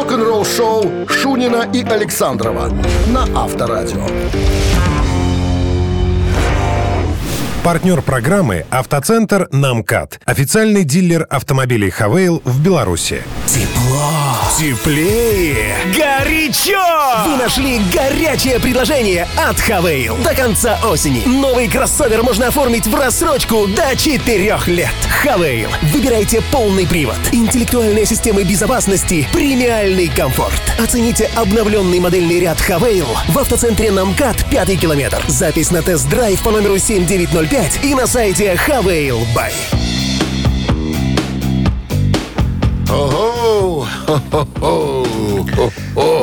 Рок-н-ролл-шоу Шунина и Александрова на Авторадио. Партнер программы «Автоцентр Намкат». Официальный дилер автомобилей «Хавейл» в Беларуси. Тепло. Теплее. Горячо. Вы нашли горячее предложение от Хавейл. До конца осени новый кроссовер можно оформить в рассрочку до 4 лет. Хавейл. Выбирайте полный привод. Интеллектуальные системы безопасности. Премиальный комфорт. Оцените обновленный модельный ряд Хавейл в автоцентре Намкат 5 километр. Запись на тест-драйв по номеру 7905 и на сайте Хавейл Бай.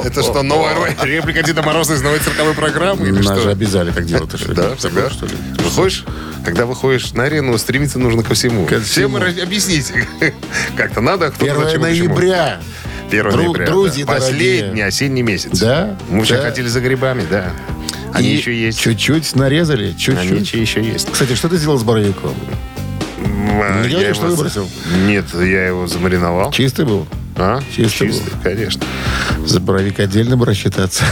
Это что, новая реплика Деда Мороза из новой цирковой программы? Или Нас же обязали так делать. Да, всегда. что ли? Выходишь, когда выходишь на арену, стремиться нужно ко всему. Ко Всем объяснить. Как-то надо, кто-то 1 зачем, почему. ноября. 1 Дру- ноября. друзья Последний осенний месяц. Да, Мы все да. хотели за грибами, да. Они еще есть. Чуть-чуть нарезали, Они чуть-чуть. еще, еще есть. Кстати, что ты сделал с боровиком? Не говори, что его- выбросил. Нет, я его замариновал. Чистый был? А? Чистый Чистый, конечно. За боровик отдельно бы рассчитаться.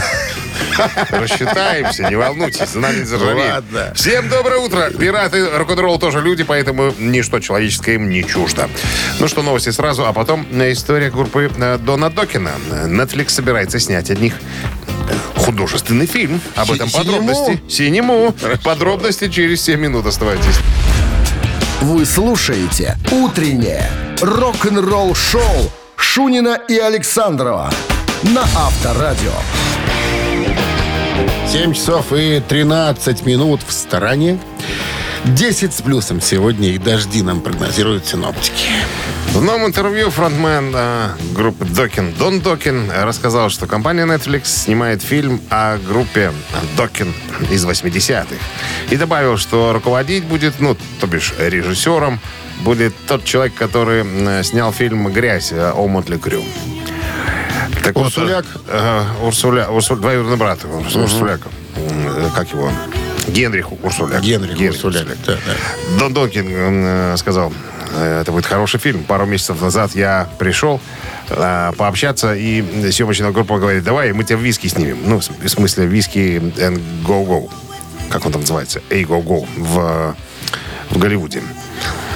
Рассчитаемся, не волнуйтесь, за нами не заржавеет. Ладно. Всем доброе утро. Пираты, рок-н-ролл тоже люди, поэтому ничто человеческое им не чуждо. Ну что, новости сразу, а потом история группы э, Дона Докина. Netflix собирается снять от них э, художественный фильм. Об Си- этом синему? подробности. Синему. Подробности через 7 минут. Оставайтесь. Вы слушаете «Утреннее рок-н-ролл-шоу» Шунина и Александрова на Авторадио. 7 часов и 13 минут в стороне. 10 с плюсом сегодня и дожди нам прогнозируют синоптики. В новом интервью фронтмен э, группы Докин Дон Докин рассказал, что компания Netflix снимает фильм о группе Докин из 80-х. И добавил, что руководить будет, ну, то бишь режиссером, будет тот человек, который э, снял фильм «Грязь» э, о Мотли Крю. Так вот, Урсуляк? э, Урсуля, Урсу- двоюродный брат его, Урсуляк. М, Как его? Генрих Урсуляк. Генрих Урсуляк. Да, да. Дон Донкин э, сказал, э, это будет хороший фильм. Пару месяцев назад я пришел э, пообщаться, и съемочная группа говорит, давай мы тебя в виски снимем. Ну, в смысле виски and go go. Как он там называется? Эй, go go. В, в Голливуде.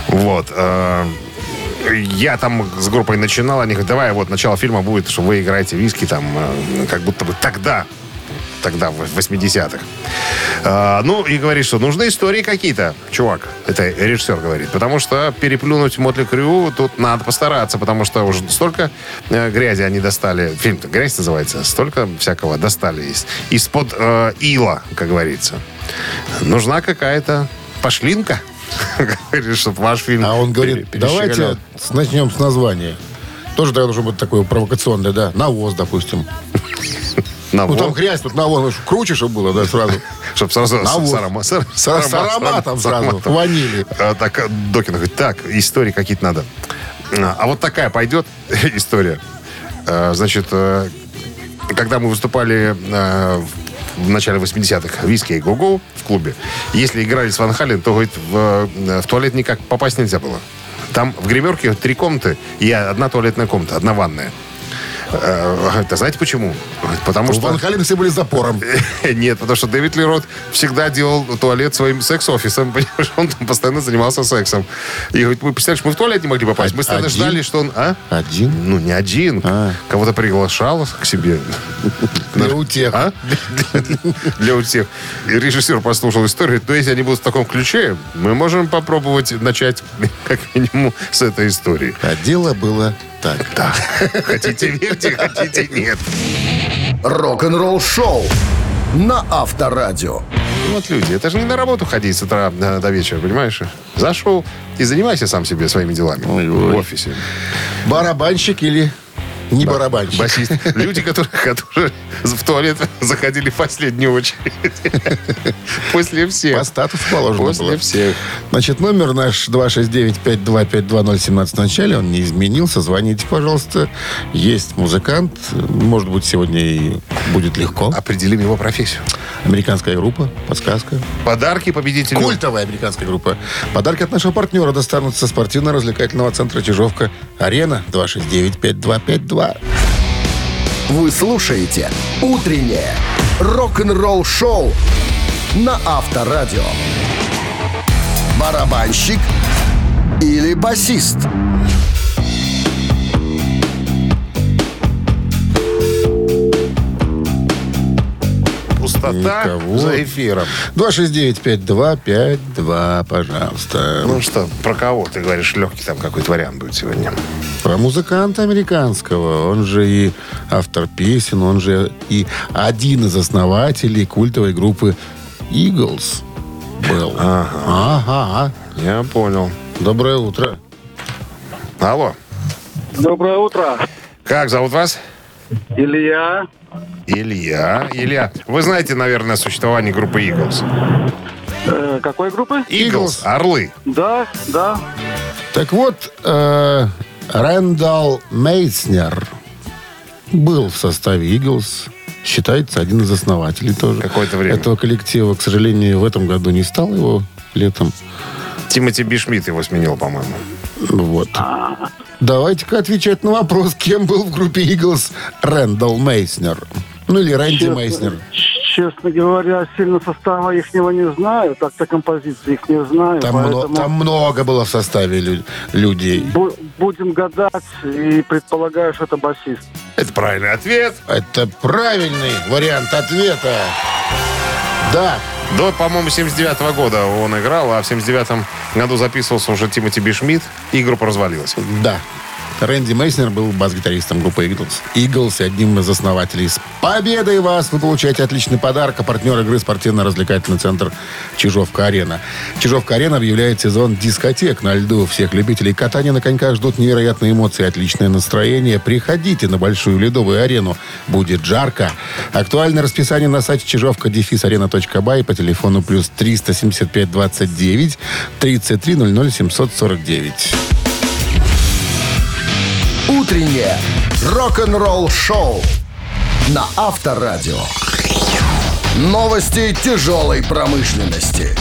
Вот. э, я там с группой начинал, они говорят, давай, вот начало фильма будет, что вы играете виски там, э, как будто бы тогда, тогда, в 80-х. А, ну, и говорит, что нужны истории какие-то, чувак. Это режиссер говорит. Потому что переплюнуть Мотли Крю тут надо постараться, потому что уже столько э, грязи они достали. Фильм-то «Грязь» называется. Столько всякого достали из, из-под э, ила, как говорится. Нужна какая-то пошлинка, говорит, чтобы ваш фильм А он говорит, давайте начнем с названия. Тоже тогда должно быть такое провокационное, да? Навоз, допустим. На Ну, там грязь, тут навоз. Круче, чтобы было, да, сразу. чтоб сразу Навоз. с арома- с- С, с ароматом с сразу, ароматом. ванили. А, так а, Докин говорит, так, истории какие-то надо. А а вот такая пойдет история. А, Значит, э, когда мы выступали э, в начале 80-х «Виски и го в клубе, если играли с Ван Хален, то, говорит, в, э, в туалет никак попасть нельзя было. Там в гримерке три комнаты и одна туалетная комната, одна ванная. Э, говорит, а знаете почему? Говорит, Потому У что... Ван Халена все были с запором. Нет, потому что Дэвид Лерот всегда делал туалет своим секс-офисом. Понимаешь, он там постоянно занимался сексом. И говорит, мы, представляешь, мы в туалет не могли попасть. Мы постоянно Один? ждали, что он... А? Один? Ну, не один. А. Кого-то приглашал к себе. Для утех. А? Для у всех. И режиссер послушал историю. То есть они будут в таком ключе. Мы можем попробовать начать, как минимум, с этой истории. А дело было так. Да. Хотите верьте, хотите нет. Рок-н-ролл-шоу на Авторадио. Вот люди, это же не на работу ходить с утра э, до вечера, понимаешь? Зашел и занимайся сам себе своими делами в офисе. Барабанщик или не барабанщик? Басист. Люди, которые, которые в туалет заходили в последнюю очередь. После всех. По статусу положено После было. всех. Значит, номер наш 269-5252017 в начале, он не изменился. Звоните, пожалуйста. Есть музыкант. Может быть, сегодня и будет легко. Определим его профессию. Американская группа, подсказка. Подарки победителю. Культовая американская группа. Подарки от нашего партнера достанутся спортивно-развлекательного центра «Чижовка». Арена 269-5252. Вы слушаете «Утреннее рок-н-ролл-шоу» на Авторадио. Барабанщик или басист? Пустота Никого. за эфиром. 269-5252, пожалуйста. Ну что, про кого ты говоришь? Легкий там какой-то вариант будет сегодня. Про музыканта американского. Он же и автор песен, он же и один из основателей культовой группы Eagles был. Ага. Ага. Я понял. Доброе утро. Алло. Доброе утро. Как зовут вас? Илья. Илья. Илья, вы знаете, наверное, существование группы Eagles? Э, какой группы? Eagles. Орлы. Да, да. Так вот, э, Рэндалл Мейснер был в составе Eagles. Считается один из основателей тоже. Какое-то время. Этого коллектива, к сожалению, в этом году не стал его летом. Тимоти Бишмит его сменил, по-моему. Вот. Давайте-ка отвечать на вопрос, кем был в группе Eagles Рэндалл Мейснер. Ну или Рэнди Честно- Мейснер. Честно говоря, сильно состава их не знаю. Так-то композиции их не знаю. Там, мно- поэтому там много было в составе лю- людей. бу- будем гадать и предполагаю, что это басист. Это правильный ответ. Это правильный вариант ответа. Да, До, по-моему, 79 года он играл, а в 79 году записывался уже Тимоти Бишмит, и группа развалилась. да. Рэнди Мейснер был бас-гитаристом группы Eagles. Eagles и одним из основателей. С победой вас! Вы получаете отличный подарок. А партнер игры спортивно-развлекательный центр Чижовка-Арена. Чижовка-Арена объявляет сезон дискотек на льду. Всех любителей катания на коньках ждут невероятные эмоции отличное настроение. Приходите на большую ледовую арену. Будет жарко. Актуальное расписание на сайте чижовка арена.бай по телефону плюс 375 29 33 00 749. «Утреннее рок-н-ролл-шоу» на Авторадио. Новости тяжелой промышленности.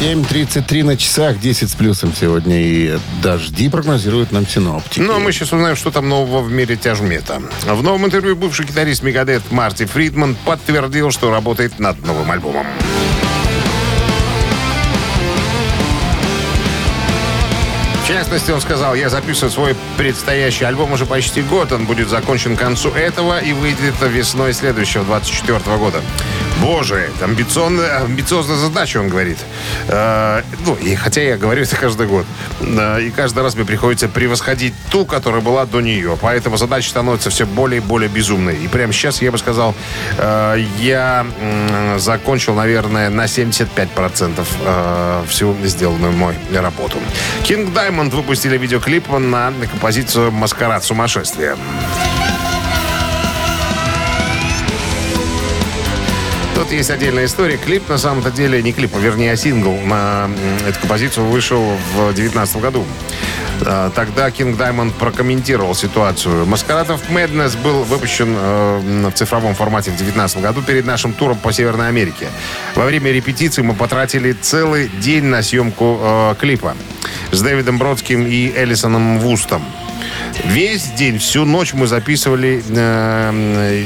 7.33 на часах, 10 с плюсом сегодня. И дожди прогнозируют нам синоптики. Ну, а мы сейчас узнаем, что там нового в мире тяжмета. В новом интервью бывший гитарист Мегадет Марти Фридман подтвердил, что работает над новым альбомом. В частности, он сказал, я записываю свой предстоящий альбом уже почти год. Он будет закончен к концу этого и выйдет весной следующего, 24 года. Боже, амбициозная, амбициозная задача, он говорит. Э, ну, и хотя я говорю это каждый год. Э, и каждый раз мне приходится превосходить ту, которая была до нее. Поэтому задача становится все более и более безумной. И прямо сейчас я бы сказал, э, я м, закончил, наверное, на 75% э, всю сделанную мной работу. King Diamond выпустили видеоклип на композицию «Маскарад сумасшествия». Тут есть отдельная история. Клип, на самом-то деле, не клип, а вернее, а сингл на эту композицию вышел в 2019 году. А, Тогда King Diamond прокомментировал ситуацию. Маскарад of Madness был выпущен э, в цифровом формате в 2019 году перед нашим туром по Северной Америке. Во время репетиции мы потратили целый день на съемку э, клипа с Дэвидом Бродским и Элисоном Вустом. Весь день, всю ночь мы записывали э,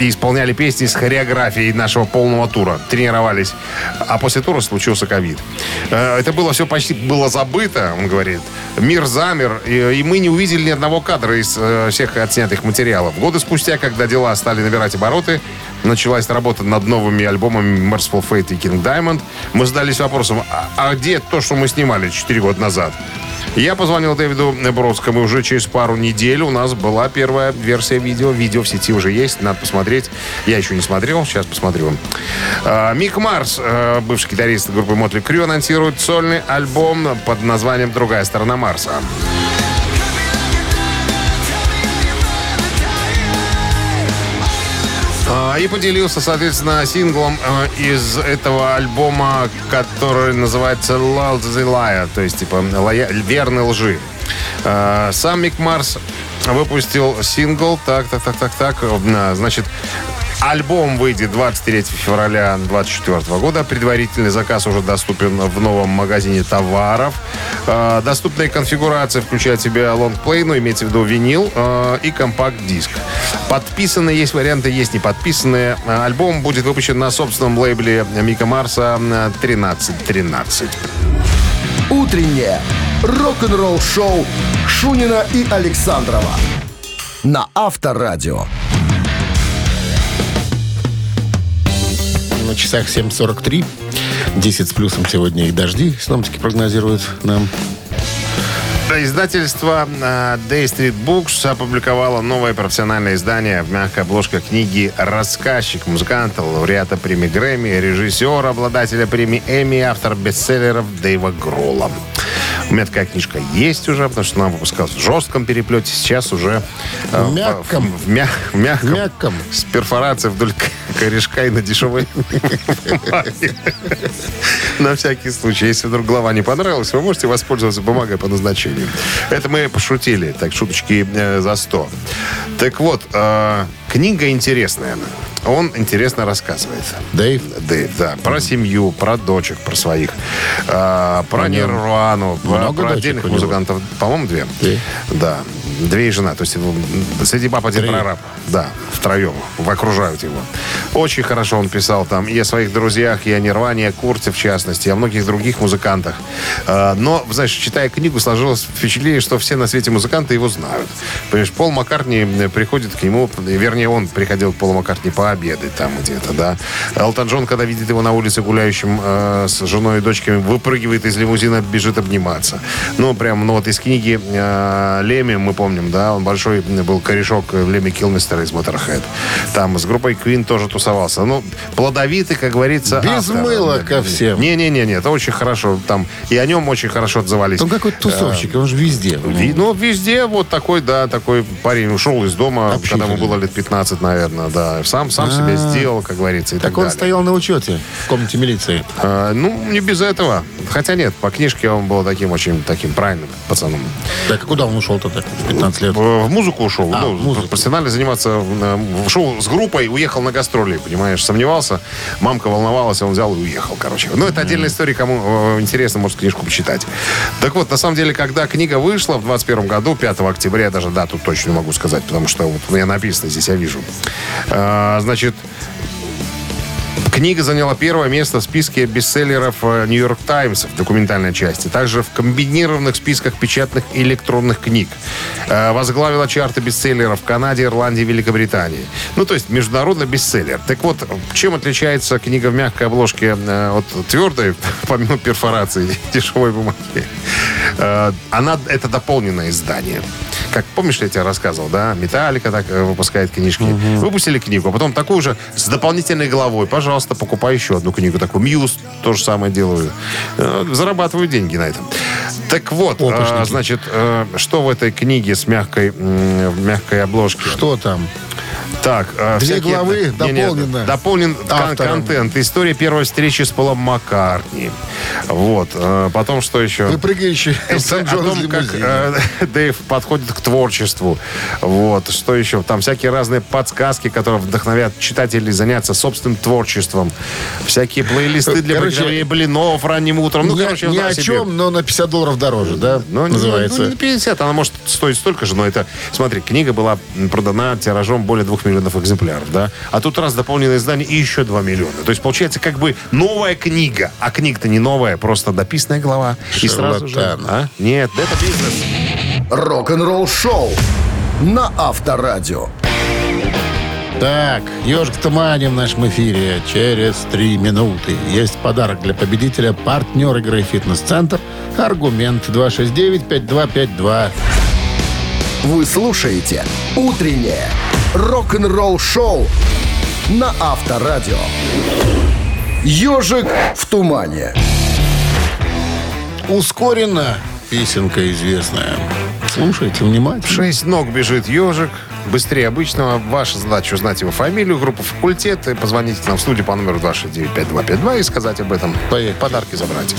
и исполняли песни с хореографией нашего полного тура. Тренировались. А после тура случился ковид. Э, это было все почти было забыто, он говорит. Мир замер, и, и мы не увидели ни одного кадра из э, всех отснятых материалов. Годы спустя, когда дела стали набирать обороты, началась работа над новыми альбомами Merciful Fate и King Diamond, мы задались вопросом, а, а где то, что мы снимали 4 года назад? Я позвонил Дэвиду Бродскому, уже через пару недель у нас была первая версия видео. Видео в сети уже есть, надо посмотреть. Я еще не смотрел, сейчас посмотрю. А, Мик Марс, э, бывший гитарист группы Мотли Крю, анонсирует сольный альбом под названием «Другая сторона Марса». И поделился, соответственно, синглом э, из этого альбома, который называется Love the Liar, то есть, типа, верной лжи. А, Сам Мик Марс выпустил сингл, так, так, так, так, так, э, значит, Альбом выйдет 23 февраля 2024 года. Предварительный заказ уже доступен в новом магазине товаров. Э, доступные конфигурации включают в себя лонгплей, ну, имеется в виду винил э, и компакт-диск. Подписанные есть варианты, есть не подписанные. Э, Альбом будет выпущен на собственном лейбле Мика Марса э, 1313. Утреннее рок-н-ролл-шоу Шунина и Александрова на Авторадио. На часах 7.43. 10 с плюсом сегодня и дожди. Синоптики прогнозируют нам. Издательство э, Day Street Books опубликовало новое профессиональное издание в мягкой обложке книги «Рассказчик», музыканта, лауреата премии Грэмми, режиссер, обладателя премии Эмми, автор бестселлеров Дэйва Гролла. У меня такая книжка есть уже, потому что она выпускалась в жестком переплете. Сейчас уже... э, В мягком. В, мя- в мягком. Мягком. С перфорацией вдоль корешка и на дешевой. На всякий случай. Если вдруг глава не понравилась, вы можете воспользоваться бумагой по назначению. Это мы пошутили. Так, шуточки э, за 100. Так вот, э, книга интересная. Он интересно рассказывает. Дэйв? Дэйв, да. Про семью, про дочек, про своих. э, про Нирвану, про, про отдельных музыкантов. По-моему, две. Две. Да. Две и жена. То есть среди папа, один прораб. Да, втроем. Окружают его. Очень хорошо он писал там и о своих друзьях, и о Нирване, и о Курте, в частности, и о многих других музыкантах. Э, Но, знаешь, читая книгу, сложилось впечатление, что все на свете музыканты его знают. Понимаешь, Пол Маккартни приходит к нему, вернее, он приходил к Полу Маккартни пообедать там где-то, да. Элтон Джон, когда видит его на улице гуляющим э, с женой и дочками, выпрыгивает из лимузина, бежит обниматься. Ну, прям, ну вот из книги э, Леми, мы помним, да, он большой был корешок Леми Килмистера из Motorhead. Там с группой Queen тоже тусовался. Ну, плодовитый, как говорится, Без автор. мыла ко всем. Не-не-не, это очень хорошо. Там и о нем очень хорошо отзывались. Там какой-то тусовщик, он же везде. Ви- Ну, везде вот такой, да, такой парень ушел из дома, Общитель. когда ему было лет 15, наверное, да. Сам, сам себя сделал, как говорится, и так, Так он далее. стоял на учете в комнате милиции. А, ну, не без этого. Хотя нет, по книжке он был таким очень таким правильным пацаном. Так а куда он ушел-то так, в 15 лет? В музыку ушел. А, ну, музыку. профессионально заниматься. э, Ушел с группой, уехал на гастроли, понимаешь, сомневался. Мамка волновалась, он взял и уехал, короче. Ну, это отдельная история, кому э, интересно, может книжку почитать. Так вот, на самом деле, когда книга вышла в 21 году, 5 октября, я даже дату точно могу сказать, потому что вот у меня написано здесь, я вижу. А, значит, Книга заняла первое место в списке бестселлеров э, «Нью-Йорк Таймс» в документальной части. Также в комбинированных списках печатных и электронных книг. Э, Возглавила чарты бестселлеров в Канаде, Ирландии, Великобритании. Ну, то есть международный бестселлер. Так вот, чем отличается книга в мягкой обложке э, от твердой, помимо перфорации дешевой бумаги? Э, Она, это дополненное издание. Как, помнишь, я тебе рассказывал, да? Металлика так э, выпускает книжки. Выпустили книгу, а потом такую же с дополнительной головой. Пожалуйста, покупай еще одну книгу. Такую Мьюз то же самое делаю. Э, Зарабатываю деньги на этом. Так вот, Опышники. значит, что в этой книге с мягкой, мягкой обложке? Что там? Так, э, Две всякие- главы дополнено дополнен автором. контент. История первой встречи с Полом Маккартни. Вот. э, Потом что еще? Выпрыгающий о том, как э, Дэйв подходит к творчеству. Вот. Что еще? Там всякие разные подсказки, которые вдохновят читателей заняться собственным творчеством. Всякие плейлисты для приготовления блинов ранним утром. Ну, ни, короче, ни о себе. чем, но на 50 долларов дороже, да? Ну, не- называется. Ну, не 50, она может стоить столько же, но это... Смотри, книга была продана тиражом более двух миллионов экземпляров, да? А тут раз дополненное издание и еще 2 миллиона. То есть, получается, как бы новая книга. А книга-то не новая, просто дописанная глава. И сразу же... Шарлатан. А? Нет, это бизнес. Рок-н-ролл шоу на Авторадио. Так, ежик тумане в нашем эфире через три минуты. Есть подарок для победителя. Партнер игры «Фитнес-центр». Аргумент 269-5252. Вы слушаете «Утреннее рок-н-ролл шоу» на Авторадио. «Ежик в тумане». Ускоренно песенка известная. Слушайте внимательно. Шесть ног бежит ежик. Быстрее обычного. Ваша задача узнать его фамилию, группу, факультет. И позвоните к нам в студию по номеру 269-5252 и сказать об этом. Поехали. Подарки забрать.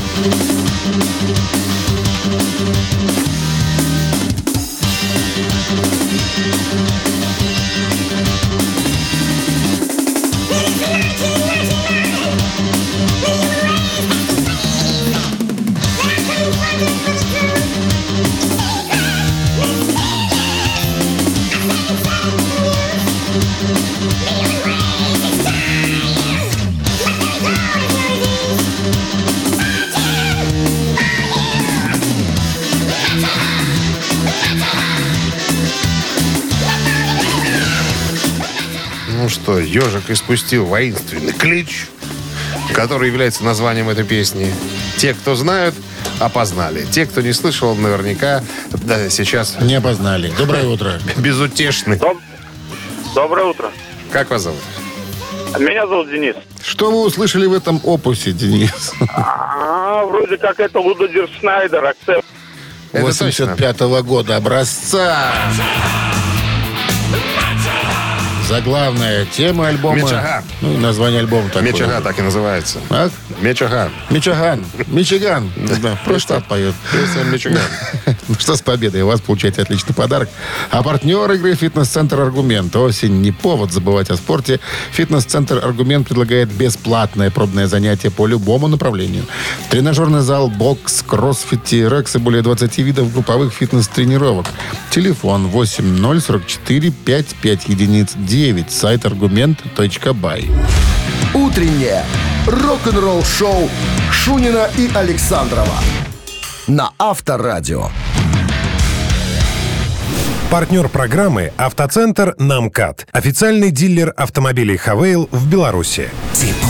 Ежик испустил воинственный клич, который является названием этой песни. Те, кто знают, опознали. Те, кто не слышал, наверняка да, сейчас Не опознали. Доброе утро. безутешны. Доб- Доброе утро. Как вас зовут? Меня зовут Денис. Что вы услышали в этом опусе, Денис? А, вроде как это Лудодир Шнайдер, акцепт. Это точно. 85-го года образца. Заглавная тема альбома. Мичага. Ну, название альбома такое. Мечага так и называется. А? Мичиган. Мичиган. Да, про штат поет. Мичиган. Ну что, с победой. У вас получаете отличный подарок. А партнер игры «Фитнес-центр Аргумент». Осень не повод забывать о спорте. «Фитнес-центр Аргумент» предлагает бесплатное пробное занятие по любому направлению. Тренажерный зал, бокс, кроссфит, рекс и более 20 видов групповых фитнес-тренировок. Телефон 8044 55 единиц 9. Сайт аргумент.бай. Утреннее рок-н-ролл-шоу Шунина и Александрова на Авторадио. Партнер программы «Автоцентр Намкат». Официальный дилер автомобилей «Хавейл» в Беларуси. Тепло,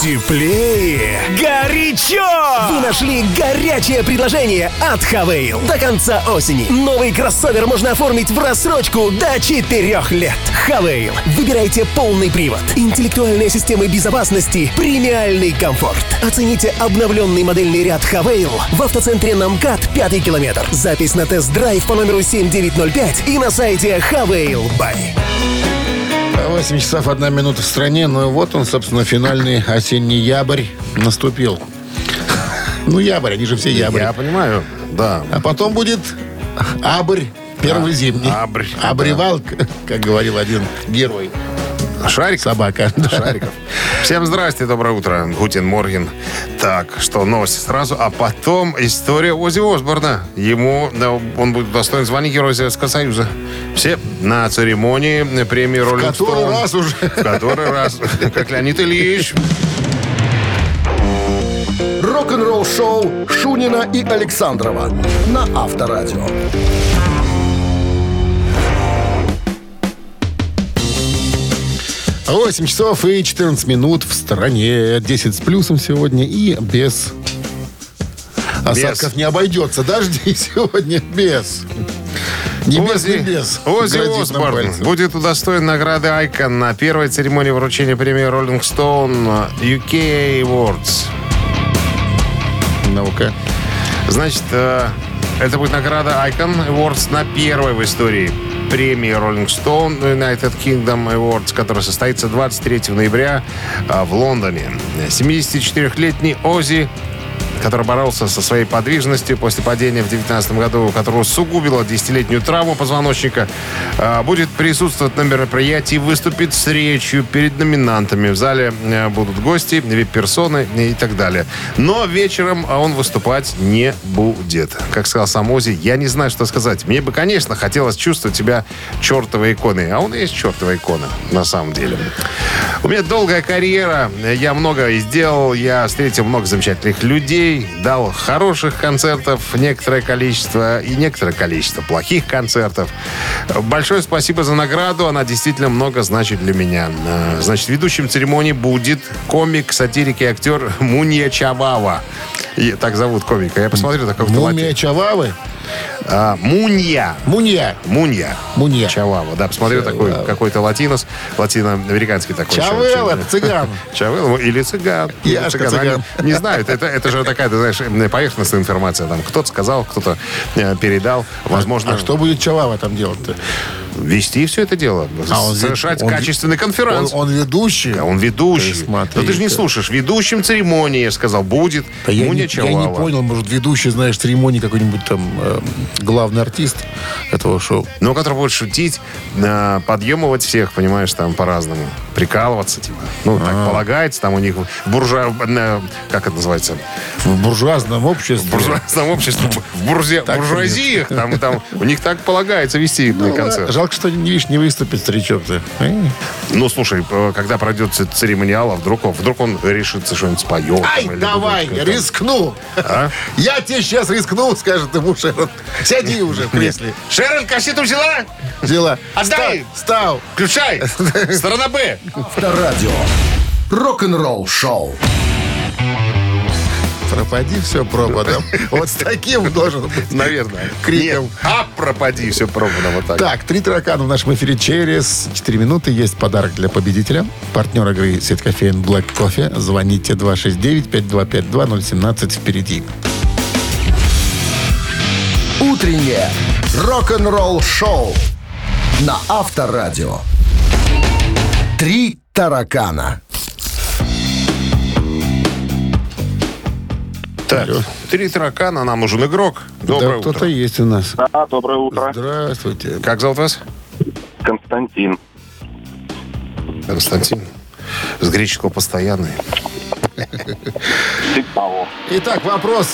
теплее, горячо! Вы нашли горячее предложение от Хавейл. До конца осени новый кроссовер можно оформить в рассрочку до 4 лет. Хавейл. Выбирайте полный привод, интеллектуальные системы безопасности, премиальный комфорт. Оцените обновленный модельный ряд Хавейл в автоцентре Намкат 5 километр. Запись на тест-драйв по номеру 7905 и на сайте Хавейл Бай. 8 часов 1 минута в стране. Ну и вот он, собственно, финальный осенний ябрь наступил. Ну, ябрь, они же все ябрь. Я понимаю, да. А потом будет абрь, первый зимний. абрь, Обревал, как говорил один герой. Шарик. Собака. Шариков. Всем здрасте, доброе утро. Гутин Морген. Так, что новости сразу, а потом история Ози Осборна. Ему, да, он будет достоин звания Героя Советского Союза. Все на церемонии премии Роллинг Который раз уже. В который раз. Как Леонид Ильич. Рок-н-ролл-шоу Шунина и Александрова на Авторадио. Восемь часов и 14 минут в стране. 10 с плюсом сегодня и без... Осадков не обойдется. Дожди сегодня без. Не без, не без. Ози Грозит нам Осборн будет удостоен награды Айкон на первой церемонии вручения премии Rolling Stone UK Awards. Ну-ка. Значит, э, это будет награда Icon Awards на первой в истории премии Rolling Stone United Kingdom Awards, которая состоится 23 ноября э, в Лондоне. 74-летний Ози который боролся со своей подвижностью после падения в 2019 году, которого сугубило десятилетнюю травму позвоночника, э, будет присутствовать на мероприятии выступит с речью перед номинантами. В зале э, будут гости, вип-персоны и так далее. Но вечером а, он выступать не будет. Как сказал сам Ози, я не знаю, что сказать. Мне бы, конечно, хотелось чувствовать себя чертовой иконой. А он и есть чертова икона, на самом деле. У меня долгая карьера. Я много сделал. Я встретил много замечательных людей. Дал хороших концертов некоторое количество и некоторое количество плохих концертов. Большое спасибо за награду. Она действительно много значит для меня. Э, Значит, ведущим церемонии будет комик, сатирик и актер Мунья Чавава. И так зовут комика. Я посмотрю, это как-то Мумия Чававы. А, Мунья. Мунья. Мунья. Мунья. Чавава. Да, посмотрю, такой какой-то латинос, латиноамериканский такой. Чавел, это цыган. Чавел ну, или цыган. Яшка Они цыган. Не знают. Это, это же такая, ты знаешь, поверхностная информация. Там кто-то сказал, кто-то э, передал. Возможно, А что будет Чавава там делать-то? вести все это дело. А он совершать вед- он качественный Он, конференц. он ведущий. А он ведущий. Ты смотри, Но ты же не слушаешь. Ведущим церемонии, я сказал, будет Да я, не, я не понял, может, ведущий, знаешь, церемонии какой-нибудь там э, главный артист этого шоу. Ну, который будет шутить, э, подъемывать всех, понимаешь, там по-разному. Прикалываться, типа. Ну, так А. полагается, там у них буржуа... э, Как это называется? В буржуазном обществе. В буржуазном обществе, в бурзе- буржуазиях, там, там, у них так полагается вести Ну, концерт. Жалко, что не видишь, не выступит старичок-то. Эй. Ну, слушай, э, когда пройдет церемониал, а вдруг, он- вдруг он решится что-нибудь споет. Ай, давай, рискну. А? Я тебе сейчас рискну, скажет ему Шерон. Сяди уже в кресле. Шерон, кассету взяла? Дела. Отдай. Став. Включай. Сторона Б. Авторадио. Рок-н-ролл шоу. Пропади все пропадом. Вот с таким должен быть. Наверное. Криком. Нет, а пропади все пробовано вот так. Так, три таракана в нашем эфире через 4 минуты. Есть подарок для победителя. Партнер игры сеть кофеин Black Coffee. Звоните 269-5252-017 впереди. Утреннее рок-н-ролл шоу на Авторадио. Три таракана. Так, три таракана, нам нужен игрок. да, Доброе кто-то утро. есть у нас. Да, доброе утро. Здравствуйте. Как зовут вас? Константин. Константин. С греческого постоянный. Итак, вопрос.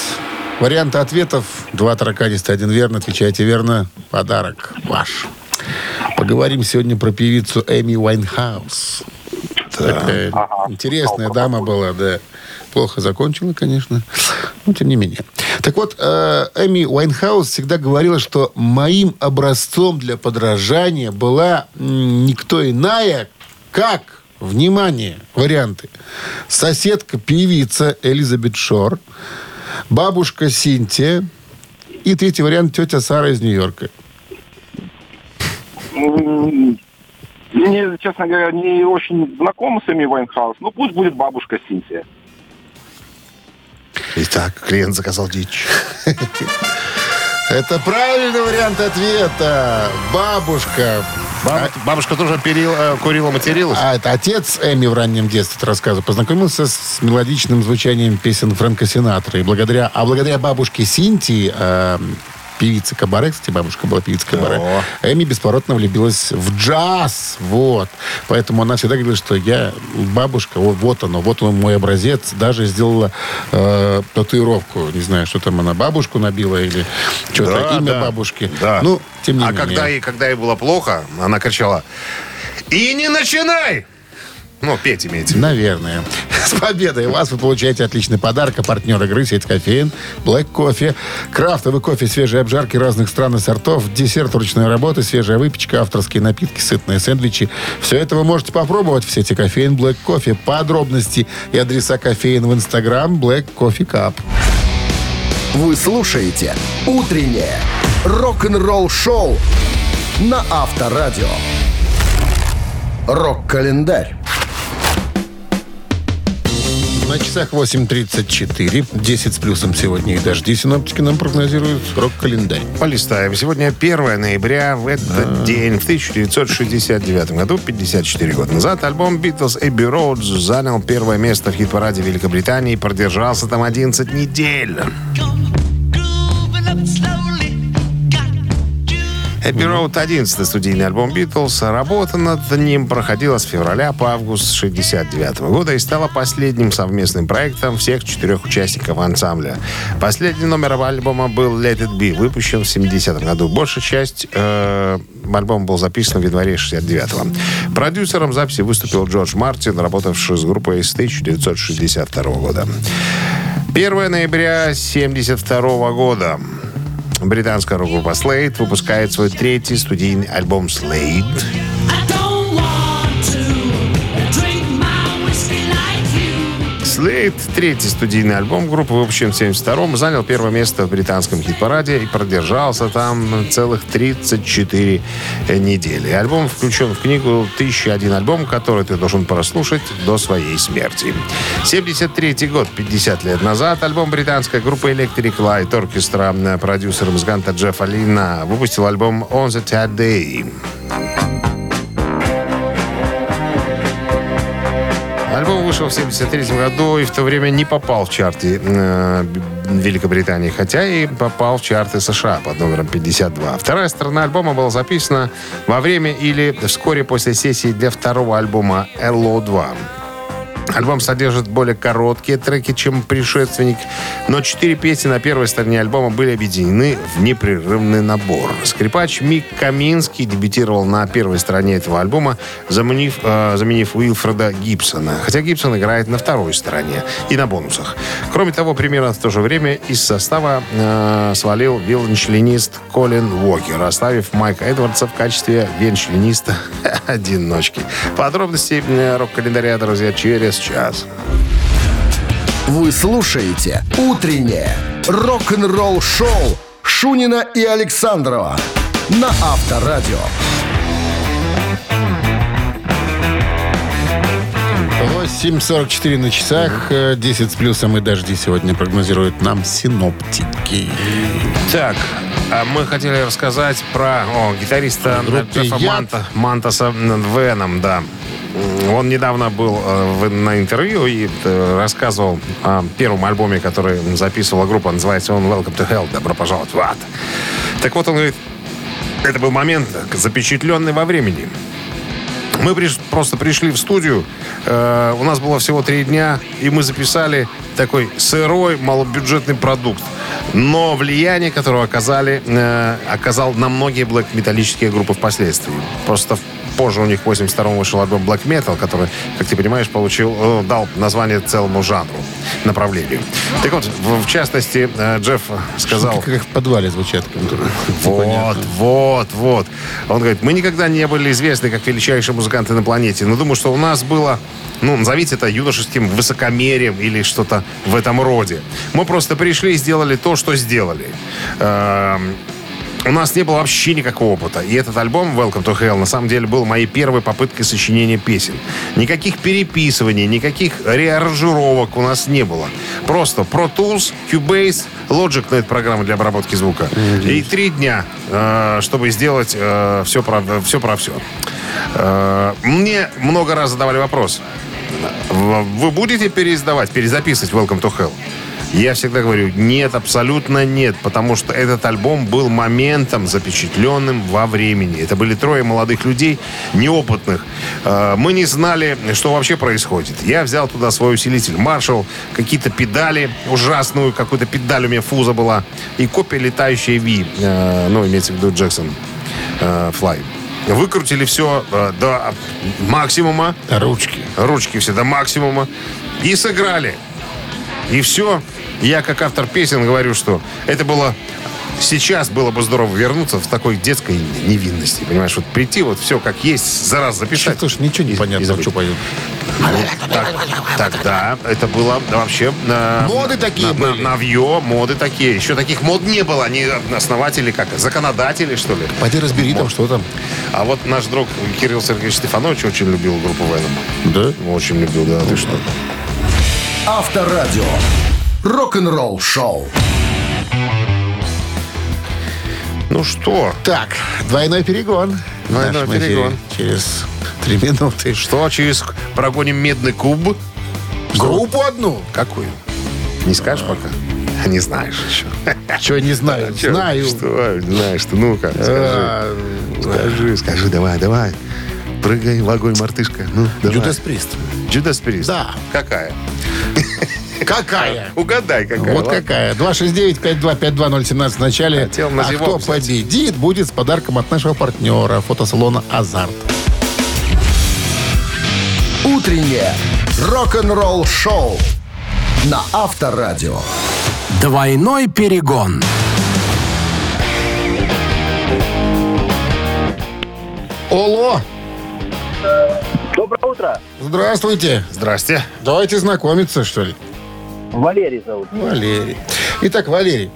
Варианты ответов. Два тараканиста, один верно. Отвечайте верно. Подарок ваш. Поговорим сегодня про певицу Эми Уайнхаус. Такая интересная дама была, да. Плохо закончила, конечно. Но тем не менее. Так вот, э, Эми Уайнхаус всегда говорила, что моим образцом для подражания была никто иная, как, внимание, варианты. Соседка певица Элизабет Шор, бабушка Синтия и третий вариант тетя Сара из Нью-Йорка. Мне, честно говоря, не очень знакома с Эми Уайнхаус. Ну, пусть будет бабушка Синтия. Итак, клиент заказал дичь. Это правильный вариант ответа. Бабушка. Баб- Бабушка тоже перил- э, курила, материлась? А это отец Эми в раннем детстве рассказывал. Познакомился с мелодичным звучанием песен Фрэнка Синатра. И благодаря, а благодаря бабушке Синтии, э, певице Кабаре, кстати, бабушка была певица Кабаре, О. Эми бесповоротно влюбилась в джаз. Вот. Поэтому она всегда говорила, что я бабушка, вот, вот оно, вот он мой образец. Даже сделала э, татуировку. Не знаю, что там она бабушку набила или что-то, Да, имя да. бабушки. Да. Ну, тем не а менее. когда ей, когда ей было плохо, она кричала «И не начинай!» Ну, петь виду. Наверное. С победой вас вы получаете отличный подарок. А партнер игры сеть кофеин, Black Кофе, крафтовый кофе, свежие обжарки разных стран и сортов, десерт ручной работы, свежая выпечка, авторские напитки, сытные сэндвичи. Все это вы можете попробовать в сети кофеин Black Кофе. Подробности и адреса кофеин в Инстаграм Black Coffee Cup. Вы слушаете «Утреннее рок-н-ролл шоу» на Авторадио. Рок-календарь. На часах 8.34, 10 с плюсом сегодня и дожди. Синоптики нам прогнозируют рок-календарь. Полистаем. Сегодня 1 ноября. В этот день, в 1969 году, 54 года назад, альбом Beatles Abbey Road занял первое место в хит-параде Великобритании и продержался там 11 недель. Abbey Road 11 студийный альбом Beatles. Работа над ним проходила с февраля по август 69 года и стала последним совместным проектом всех четырех участников ансамбля. Последний номер альбома был Let It Be, выпущен в 70 году. Большая часть э, альбома был записан в январе 69-го. Продюсером записи выступил Джордж Мартин, работавший с группой с 1962 года. 1 ноября 72 года. Британская рок-группа Slade выпускает свой третий студийный альбом Slade. Slade, третий студийный альбом группы, выпущен в 72-м, занял первое место в британском хит-параде и продержался там целых 34 недели. Альбом включен в книгу «1001 альбом», который ты должен прослушать до своей смерти. 73 год, 50 лет назад, альбом британской группы Electric Light Orchestra, продюсер музыканта Джеффа Лина, выпустил альбом «On the Third Day». Вышел в 73 году и в то время не попал в чарты э, Великобритании, хотя и попал в чарты США под номером 52. Вторая сторона альбома была записана во время или вскоре после сессии для второго альбома LO2. Альбом содержит более короткие треки, чем предшественник, но четыре песни на первой стороне альбома были объединены в непрерывный набор. Скрипач Мик Каминский дебютировал на первой стороне этого альбома, заменив, э, заменив Уилфреда Гибсона, хотя Гибсон играет на второй стороне и на бонусах. Кроме того, примерно в то же время из состава э, свалил виолончелинист Колин Уокер, оставив Майка Эдвардса в качестве виолончелиниста одиночки. Подробности э, рок-календаря, друзья, через час. Вы слушаете «Утреннее рок-н-ролл-шоу» Шунина и Александрова на Авторадио. 8.44 на часах, э, 10 с плюсом и дожди сегодня прогнозируют нам синоптики. Так, а мы хотели рассказать про о, гитариста «Яд». Манта, Мантаса Веном, да. Он недавно был э, на интервью и э, рассказывал о первом альбоме, который записывала группа. Называется он «Welcome to Hell». Добро пожаловать в ад. Так вот, он говорит, это был момент, запечатленный во времени. Мы приш- просто пришли в студию, э, у нас было всего три дня, и мы записали такой сырой, малобюджетный продукт. Но влияние, которое оказали, э, оказал на многие блэк-металлические группы впоследствии. Просто позже у них в 82 вышел альбом Black Metal, который, как ты понимаешь, получил, э, дал название целому жанру, направлению. Так вот, в, в частности, э, Джефф сказал... Как в подвале звучат. Вот, вот, вот. Он говорит, мы никогда не были известны как величайшие музыканты на планете, но думаю, что у нас было, ну, назовите это юношеским высокомерием или что-то в этом роде. Мы просто пришли и сделали то, что сделали. У нас не было вообще никакого опыта. И этот альбом Welcome to Hell на самом деле был моей первой попыткой сочинения песен. Никаких переписываний, никаких реаранжировок у нас не было. Просто Pro Tools, Cubase, Logic, ну, это программа для обработки звука. И три дня, э, чтобы сделать э, все, про, все про все. Э, мне много раз задавали вопрос. Вы будете переиздавать, перезаписывать Welcome to Hell? Я всегда говорю, нет, абсолютно нет, потому что этот альбом был моментом, запечатленным во времени. Это были трое молодых людей, неопытных. Э, Мы не знали, что вообще происходит. Я взял туда свой усилитель Marshall, какие-то педали, ужасную какую-то педаль у меня фуза была, и копия летающей V, э, ну, имеется в виду Джексон э, Fly. Выкрутили все э, до максимума, Ручки. ручки все до максимума и сыграли. И все. Я, как автор песен, говорю, что это было... Сейчас было бы здорово вернуться в такой детской невинности. Понимаешь, вот прийти, вот все как есть, за раз записать. Тоже ничего не И- и понятно, забыть. что поют. Так- Тогда это было вообще... э, Моды такие на- на- были. Навье, моды такие. Еще таких мод не было. Они основатели, как законодатели, что ли. Пойди разбери там, что там. А вот наш друг Кирилл Сергеевич Стефанович очень любил группу Веном. Да? Очень любил, да, ты что. Авторадио. Рок-н-ролл шоу. Ну что, Так, двойной перегон. Двойной перегон. Через три минуты. Что, через прогоним медный куб? Группу одну. Какую? Не скажешь пока? Не знаешь еще. Чего не знаю. Чё? Знаю. Что? Знаешь ты, ну-ка, скажи. А, Скажи, скажи, давай, давай. Прыгай в огонь, мартышка. Ну, давай. Джудас Прист. Джудас Прист? Да. Какая? Какая? Угадай, какая. Вот ладно? какая. 269-5252017 в начале. Хотел а кто взять. победит, будет с подарком от нашего партнера, фотосалона «Азарт». Утреннее рок-н-ролл шоу на Авторадио. Двойной перегон. Оло! Доброе утро. Здравствуйте. Здрасте. Давайте знакомиться, что ли. Валерий зовут. Валерий. Итак, Валерий,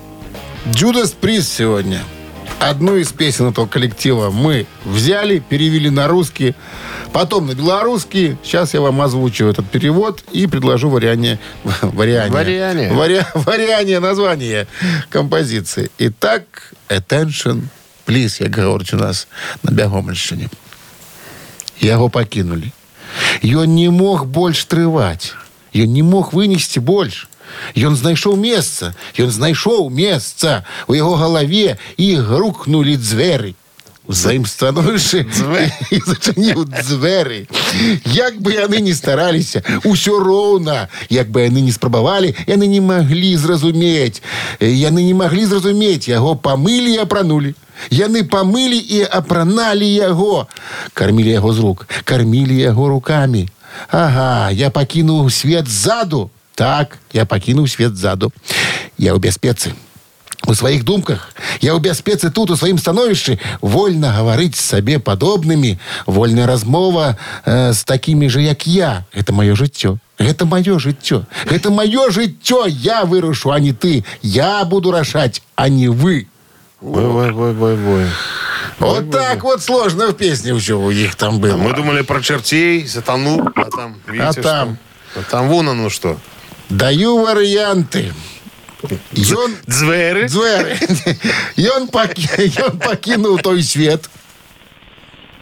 Джудас Приз сегодня. Одну из песен этого коллектива мы взяли, перевели на русский, потом на белорусский. Сейчас я вам озвучу этот перевод и предложу вариание, вариание, Вариание. вари- вариание названия композиции. Итак, attention, please, як говорить у нас на Бягомельщині. Яго пакінулі. Ён не мог больш трываць. Ён не мог вынесці больш. Ён знайшоў месца. Ён знайшоў месца у яго галаве і грукнулі дзверы. у своїм становищі і зачинив двері. Як би яны не старалися, усё роўна, як бы яны не спрабавалі, яны не маглі зразумець. Яны не маглі зразумець, яго памылі і апранулі. Яны памылі і апраналі яго. Кармілі яго з рук, кармілі яго рукамі. Ага, я пакінуў свет ззаду. Так, я пакінуў свет ззаду. Я ў бяспецы. У сваіх думках я ў бяспецы тут у сваім становішчы вольна гаварыць з сабе падобнымі вольная размова э, з такімі же як я это маё жыццё гэта маё жыццё гэта маё жыццё я вырушу а не ты я буду рашаць а не вы Ой, ой, ой, ой, ой. вот так вот сложно в песне ўсё у іх там было Мы думали про чертей, сатану, а там, видите, А там? что? А там вон оно что. даю варыянты ён Дзверы. Дзверы. Ён пакі... ён пакінуў той свет.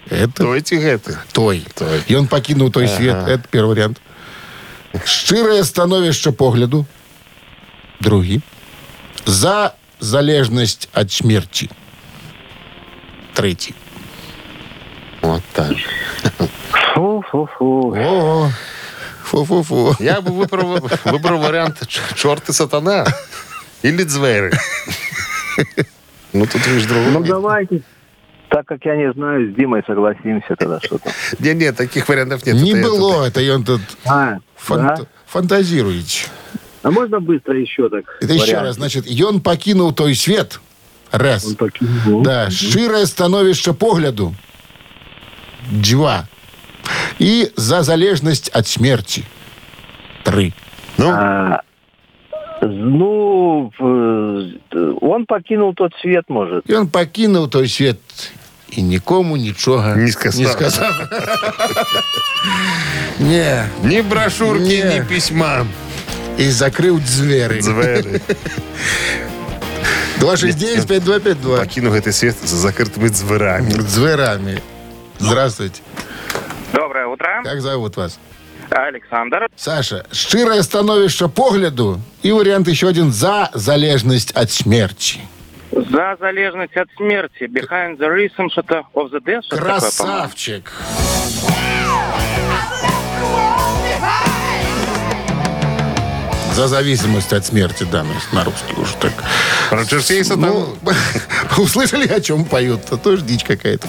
Это Тойте гэты. той. Той. Ён пакінуў той свет. Это первый вариант. Шчырае становішча погляду. Другі. За залежнасць ад смерці. Трэці. Вот так. Фу-фу-фу. О, фу-фу-фу. Я бы выбрал, выбрал вариант ч- черт и сатана. Или дзверы. Ну, тут видишь Ну, другого. давайте. Так как я не знаю, с Димой согласимся тогда что-то. Не, нет, таких вариантов нет. Не Это- было, это ён тут А, фант... да? фантазирует. А можно быстро еще так? Это еще вариант? раз, значит, ён пакінуў той свет. Раз. Он покинул. Да, шчырае становішча погляду. Два. І за залежнасць ад смерці. Тры. Ну, А, ну, в- он покинул тот свет, может. Ён пакінуў той свет і нікому нічога Не сказав. Не, сказав. не. ни брошюрки, Не. ни письма. І закрыў дзверы. Дзверы. 269-5252. Покину гэты свет за закрытыми дзвярами. Дзвярами. Здравствуйте. Доброе утро. Как зовут вас? Александр. Саша, шчырае становішча погляду і варыянт еще один за залежнасць ад смерці. За залежность от смерти. Behind the rhythm что-то of the death. что-то такое, по-моему. Красавчик. За зависимость от смерти, да, ну, на русский уже так. И сатану. Ну, услышали, о чем поют? Это тоже дичь какая-то.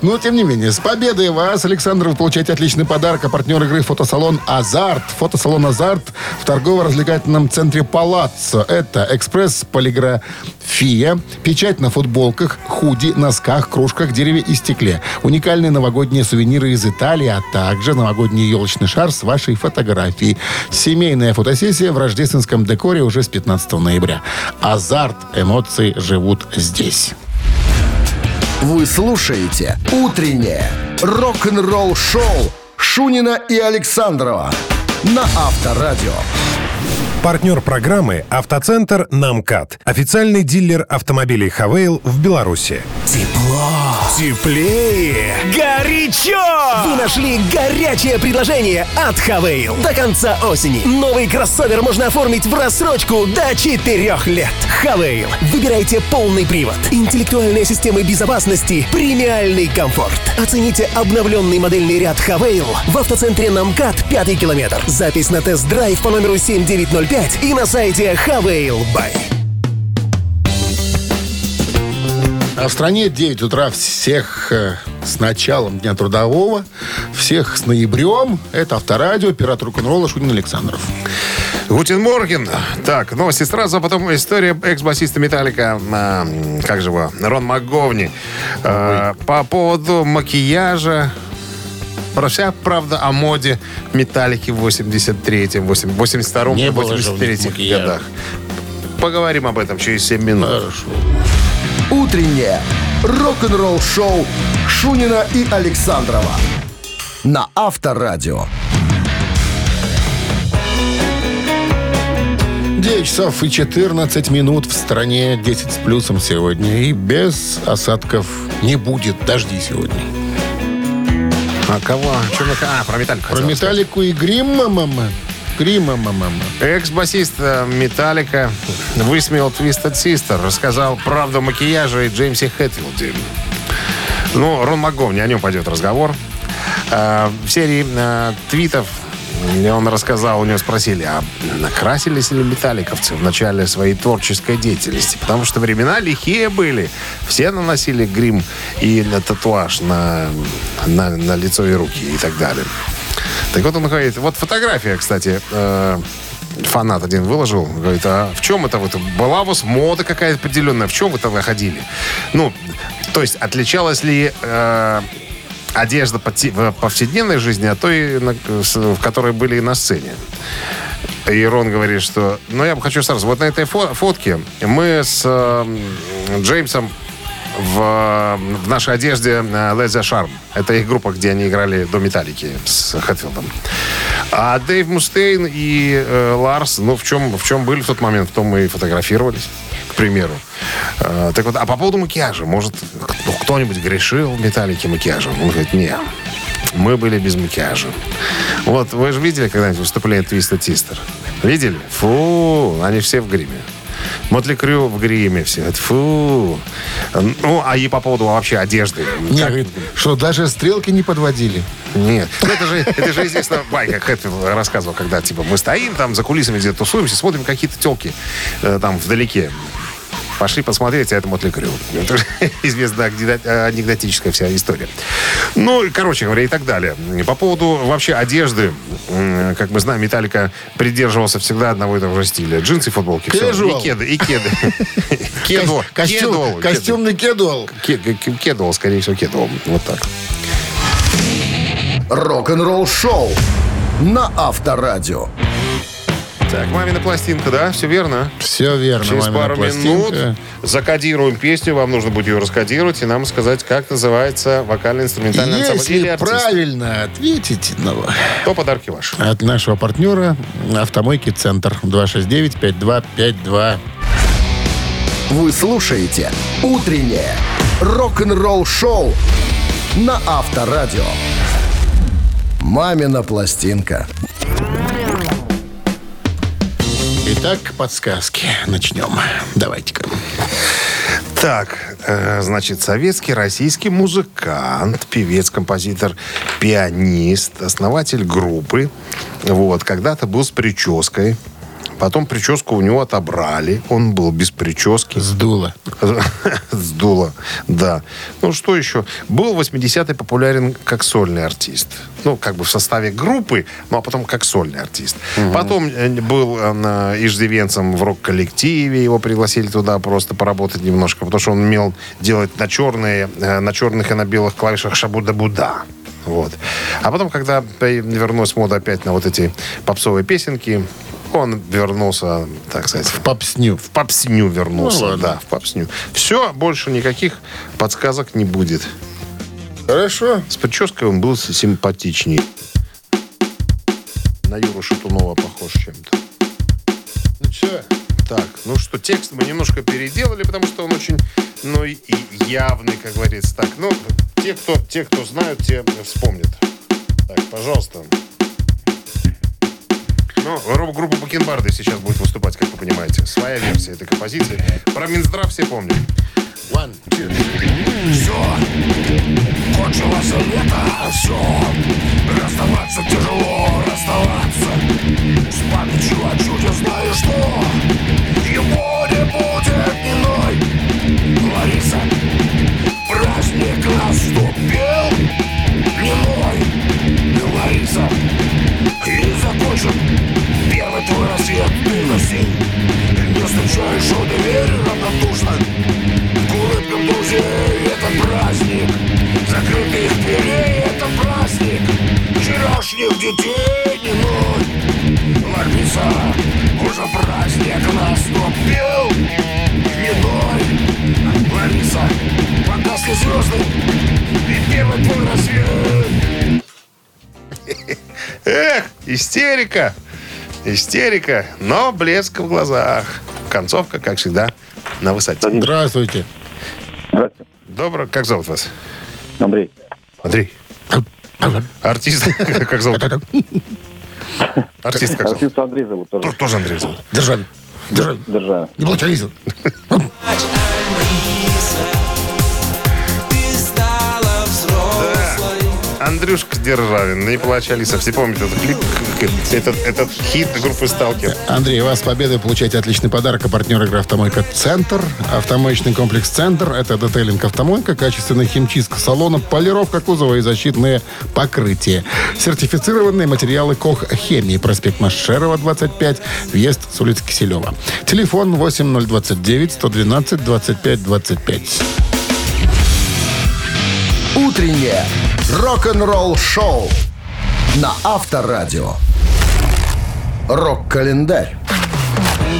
Но, тем не менее, с победой вас, Александр, вы получаете отличный подарок. А партнер игры фотосалон «Азарт». Фотосалон «Азарт» в торгово-развлекательном центре «Палаццо». Это экспресс-полиграфия, печать на футболках, худи, носках, кружках, дереве и стекле. Уникальные новогодние сувениры из Италии, а также новогодний елочный шар с вашей фотографией. Семейная фотосессия в рождественском декоре уже с 15 ноября. «Азарт». Эмоции живут здесь. Вы слушаете «Утреннее рок-н-ролл-шоу» Шунина и Александрова на Авторадио. Партнер программы «Автоцентр Намкат». Официальный дилер автомобилей «Haval» в Беларуси. Тепло, теплее, горячо! Вы нашли горячее предложение от Haval. До конца осени новый кроссовер можно оформить в рассрочку до 4 лет. Haval. Выбирайте полный привод, интеллектуальные системы безопасности, премиальный комфорт. Оцените обновленный модельный ряд Haval в автоцентре Намкат 5 километр. Запись на тест-драйв по номеру 7905 и на сайте Haval бай. А в стране 9 утра всех э, с началом Дня Трудового, всех с ноябрем. Это Авторадио, пират рок-н-ролла Шунин Александров. Guten Morgen. Так, новости сразу, а потом история экс-басиста Металлика, а, как же его, Рон МакГовни. А, по поводу макияжа, про вся правда о моде Металлики в 83-м, 82-м, Не было же у них 83-м макияжа. годах. Поговорим об этом через 7 минут. Хорошо. «Утреннее рок-н-ролл-шоу» Шунина и Александрова на Авторадио. 9 часов и 14 минут в стране, 10 с плюсом сегодня. И без осадков не будет дожди сегодня. А кого? А, про Металлику Про Металлику и Гримма, мама. Мама. Экс-басист э, Металлика высмеял Twisted Sister, рассказал правду о макияже и Джеймсе Хэтфилде. Ну, Рон МакГовни, о нем пойдет разговор. Э, в серии э, твитов он рассказал, у него спросили, а накрасились ли металликовцы в начале своей творческой деятельности? Потому что времена лихие были. Все наносили грим и на татуаж на, на, на лицо и руки и так далее. Так вот он говорит, вот фотография, кстати, э, фанат один выложил, говорит, а в чем это вот? Была у вас мода какая-то определенная, в чем вы тогда ходили? Ну, то есть отличалась ли э, одежда в повседневной жизни от той, на- в которой были на сцене? И Рон говорит, что... Ну, я бы хочу сразу... Вот на этой фо- фотке мы с э, Джеймсом в, в нашей одежде э, Led the Charm. Это их группа, где они играли до Металлики с Хэтфилдом. А Дэйв Мустейн и э, Ларс, ну, в чем, в чем были в тот момент, в том мы и фотографировались, к примеру. Э, так вот, а по поводу макияжа, может, кто-нибудь грешил в Металлике макияжем? Он говорит, нет. Мы были без макияжа. Вот, вы же видели когда-нибудь выступление Твиста Тистер? Видели? Фу, они все в гриме. Мотли Крю в гриме все. Фу. Ну, а и по поводу вообще одежды. Не, Как- говорит, что даже стрелки не подводили. нет. Ну, это же, это же известно, байка Хэтфилд рассказывал, когда, типа, мы стоим там за кулисами где-то тусуемся, смотрим какие-то телки э, там вдалеке. Пошли посмотреть, а это Мотли Крю. Это же известная анекдот- анекдотическая вся история. Ну, короче говоря, и так далее. По поводу вообще одежды, как мы знаем, Металлика придерживался всегда одного и того же стиля. Джинсы, футболки, все. И кеды, и кеды. Костюм- Кедуал. костюмный кедуал. Ке- ке- Кедуал, скорее всего, кедуал. Вот так. Рок-н-ролл шоу на Авторадио. Так, мамина пластинка, да? Все верно? Все верно. Через мамина пару пластинка. минут закодируем песню. Вам нужно будет ее раскодировать и нам сказать, как называется вокально-инструментальный ансамбль или артист. правильно ответить, ну, То подарки ваши. от нашего партнера «Автомойки Центр» 269-5252. Вы слушаете «Утреннее рок-н-ролл-шоу» на Авторадио. «Мамина пластинка». Итак, подсказки. Начнем. Давайте-ка. Так, э, значит, советский, российский музыкант, певец, композитор, пианист, основатель группы. Вот, когда-то был с прической. Потом прическу у него отобрали. Он был без прически. Сдуло. Сдуло, да. Ну, что еще? Был в 80-е популярен как сольный артист. Ну, как бы в составе группы, ну, а потом как сольный артист. Потом э, был э, иждивенцем в рок-коллективе. Его пригласили туда просто поработать немножко, потому что он умел делать на, черные, э, на черных и на белых клавишах шабуда-буда. Вот. А потом, когда вернулась мода опять на вот эти попсовые песенки, он вернулся, так сказать, В попсню. в попсню вернулся. Ну, ладно. да, в попсню. Все, больше никаких подсказок не будет. Хорошо. С прической он был симпатичней. На Юру Шатунова похож чем-то. Ну что? Так, ну что, текст мы немножко переделали, потому что он очень, ну, и явный, как говорится. Так, ну, те, кто, те, кто знают, те вспомнят. Так, пожалуйста. Ну, рок-группа Бакенбарды сейчас будет выступать, как вы понимаете. Своя версия этой композиции. Про Минздрав все помнят. One, two. Кончилось лето, все Расставаться тяжело, расставаться С памятью о чуде знаю, что Его не будет иной Лариса, праздник наступил. Не мой, Лариса. И закончен первый твой рассвет Ты на синь Не встречаешь у двери равнодушно. К улыбкам друзей это праздник. Закрытых дверей это праздник. Вчерашних детей не ноль Ларница, уже праздник наступил ноль Лариса, погасли звезды И первый твой рассвет Эх, истерика! Истерика, но блеск в глазах. Концовка, как всегда, на высоте. Здравствуйте. Здравствуйте. Добро. Как зовут вас? Андрей. Андрей. Артист. Как зовут? Артист как? Артист Андрей зовут тоже. Тоже- Андрей зовут. Держали. Держали. Держа. Не получается. Андрюшка Державин, не плачь, Алиса. Все помнят этот клип, этот, этот хит группы «Сталкер». Андрей, вас с победой получаете отличный подарок. А партнер игры «Автомойка Центр». Автомоечный комплекс «Центр» — это детейлинг «Автомойка», качественная химчистка салона, полировка кузова и защитные покрытия. Сертифицированные материалы «Кох Хемии». Проспект Машерова, 25. Въезд с улицы Киселева. Телефон 8029 112 25 25. Утреннее рок-н-ролл-шоу на Авторадио. Рок-календарь.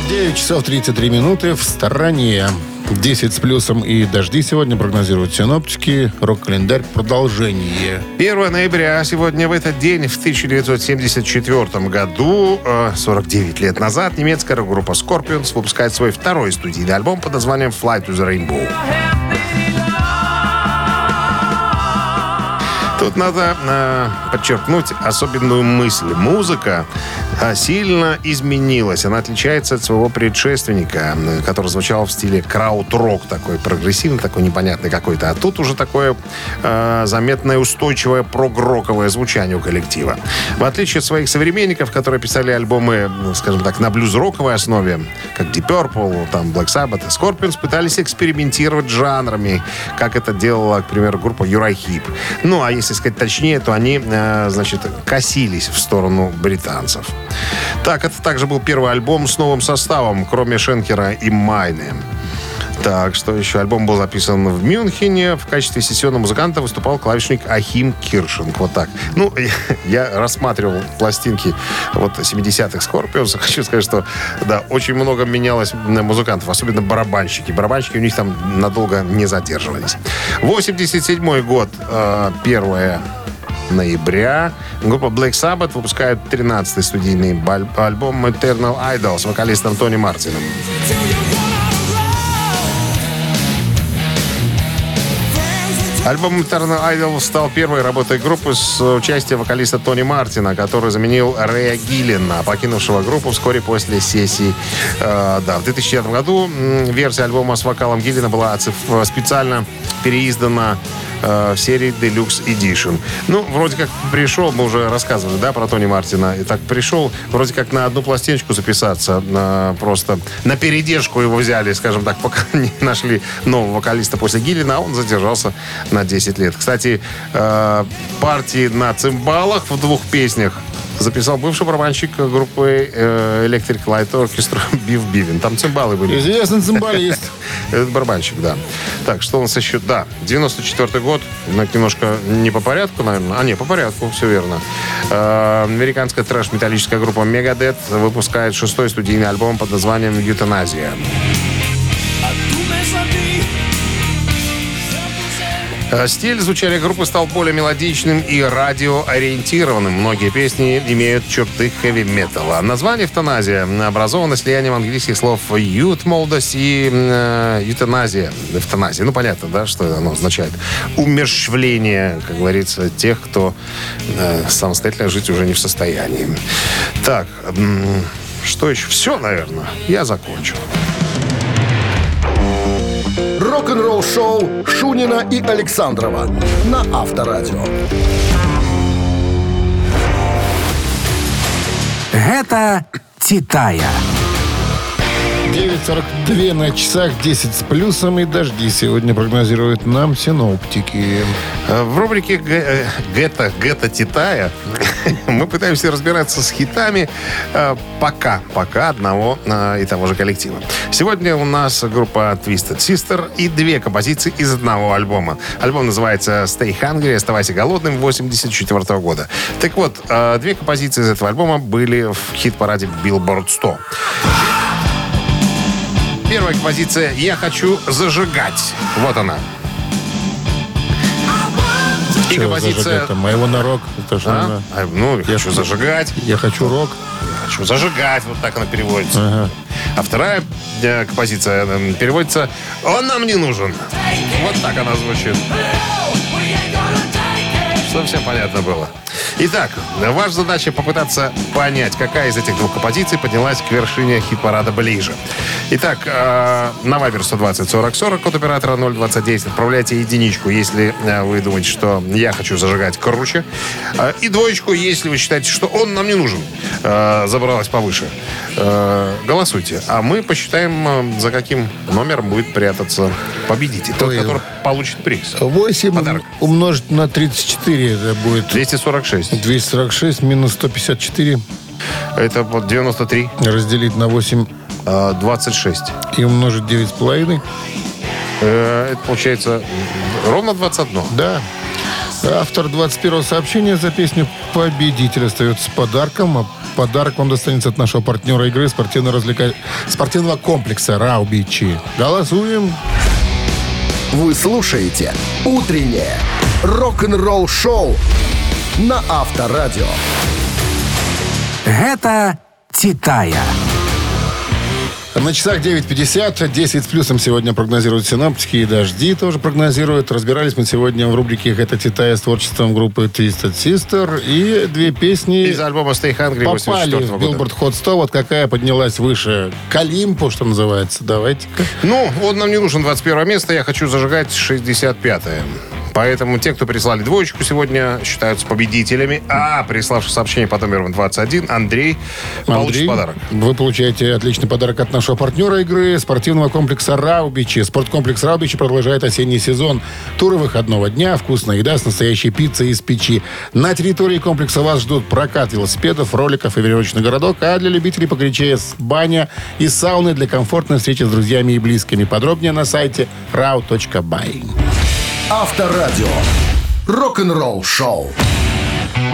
9 часов 33 минуты в стороне. 10 с плюсом и дожди сегодня прогнозируют синоптики. Рок-календарь продолжение. 1 ноября, сегодня в этот день, в 1974 году, э, 49 лет назад, немецкая группа Scorpions выпускает свой второй студийный альбом под названием «Fly to the Rainbow». Тут надо э, подчеркнуть особенную мысль. Музыка э, сильно изменилась. Она отличается от своего предшественника, э, который звучал в стиле крауд-рок, такой прогрессивный, такой непонятный какой-то. А тут уже такое э, заметное устойчивое прогроковое звучание у коллектива. В отличие от своих современников, которые писали альбомы, ну, скажем так, на блюз-роковой основе, как Deep Purple, там Black Sabbath Scorpions, пытались экспериментировать жанрами, как это делала, к примеру, группа Юрахип. Ну, а если сказать точнее, то они, э, значит, косились в сторону британцев. Так, это также был первый альбом с новым составом, кроме Шенкера и Майны. Так, что еще? Альбом был записан в Мюнхене. В качестве сессионного музыканта выступал клавишник Ахим Киршинг. Вот так. Ну, я рассматривал пластинки вот 70-х Scorpions. Хочу сказать, что, да, очень много менялось музыкантов, особенно барабанщики. Барабанщики у них там надолго не задерживались. 87 год, 1 ноября. Группа Black Sabbath выпускает 13-й студийный альбом Eternal Idol с вокалистом Тони Мартином. Альбом Eternal Idol стал первой работой группы с участием вокалиста Тони Мартина, который заменил Рэя Гиллина, покинувшего группу вскоре после сессии. Э, да, в 2009 году версия альбома с вокалом Гиллина была оциф- специально переиздана э, в серии Deluxe Edition. Ну, вроде как пришел, мы уже рассказывали, да, про Тони Мартина. И так пришел, вроде как на одну пластиночку записаться, на, просто на передержку его взяли, скажем так, пока не нашли нового вокалиста после Гиллина, а он задержался на 10 лет. Кстати, э, партии на цимбалах в двух песнях записал бывший барабанщик группы э, Electric Light Orchestra Бив Бивин. Там цимбалы были. Известный цимбалист. Это барабанщик, да. Так, что у нас еще? Да, 94 год. Немножко не по порядку, наверное. А, не, по порядку, все верно. Э, Американская трэш-металлическая группа Megadeth выпускает шестой студийный альбом под названием «Ютаназия». Стиль звучания группы стал более мелодичным и радиоориентированным. Многие песни имеют черты хэви-металла. Название «Эвтаназия» образовано слиянием английских слов «ют» — молодость и э, «ютаназия» — эвтаназия. Ну, понятно, да, что оно означает. Умерщвление, как говорится, тех, кто э, самостоятельно жить уже не в состоянии. Так, м, что еще? Все, наверное. Я закончил. Рок-н-ролл-шоу Шунина и Александрова на Авторадио. Гэта Титая. 9.42 на часах, 10 с плюсом и дожди сегодня прогнозируют нам синоптики. Э, В рубрике «Г- э, «Гетто, Гетто Титая» мы пытаемся разбираться с хитами э, пока, пока одного и того же коллектива. Сегодня у нас группа Twisted Sister и две композиции из одного альбома. Альбом называется «Stay Hungry», «Оставайся голодным» 84 года. Так вот, две композиции из этого альбома были в хит-параде Billboard 100. Первая композиция «Я хочу зажигать». Вот она. И Чего композиция... Моего на рок. Это же А? А, ну, я хочу зажигать. Я хочу рок. Я хочу зажигать. Вот так она переводится. Ага. А вторая э, композиция э, переводится «Он нам не нужен». Вот так она звучит. Чтобы всем понятно было. Итак, ваша задача попытаться понять, какая из этих двух композиций поднялась к вершине хит-парада ближе. Итак, э, на Viber 120 40 40 код оператора 029 отправляйте единичку, если э, вы думаете, что я хочу зажигать круче. Э, и двоечку, если вы считаете, что он нам не нужен. Э, забралась повыше. Э, голосуйте. А мы посчитаем, э, за каким номером будет прятаться победитель. Тот, который получит приз. 8 Подарок. умножить на 34, это будет 246. 246 минус 154 Это вот 93. разделить на 8 э, 26. и умножить 9,5. Э, Это получается ровно 21. Да. Автор 21 сообщения за песню «Победитель» остается с подарком. А подарок вам достанется от нашего партнера игры спортивно-развлека- спортивного комплекса «Раубичи». Голосуем. Вы слушаете «Утреннее рок-н-ролл-шоу» на Авторадио. Гэта «Титая». На часах 9.50, 10 с плюсом сегодня прогнозируют синоптики и дожди тоже прогнозируют. Разбирались мы сегодня в рубрике «Это Титая» с творчеством группы Twisted Sister. И две песни Из альбома Stay Hungry попали 84 в. Billboard Hot 100. Вот какая поднялась выше к Олимпу, что называется. Давайте-ка. Ну, он нам не нужен 21 место, я хочу зажигать 65-е. Поэтому те, кто прислали двоечку сегодня, считаются победителями. А приславший сообщение по номеру 21, Андрей, получит Андрей, подарок. Вы получаете отличный подарок от нашего партнера игры спортивного комплекса «Раубичи». Спорткомплекс «Раубичи» продолжает осенний сезон. Туры выходного дня, вкусная еда с настоящей пиццей из печи. На территории комплекса вас ждут прокат велосипедов, роликов и веревочный городок, а для любителей погорячее баня и сауны для комфортной встречи с друзьями и близкими. Подробнее на сайте rau.by. Авторадио. Рок-н-ролл-шоу.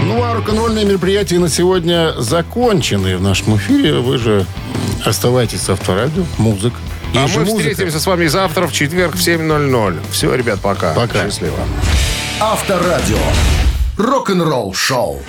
Ну, а рок-н-ролльные мероприятия на сегодня закончены в нашем эфире. Вы же оставайтесь с авторадио. Музык. А Есть же мы музыка. встретимся с вами завтра в четверг в 7.00. Все, ребят, пока. Пока. Счастливо. Авторадио. Рок-н-ролл-шоу.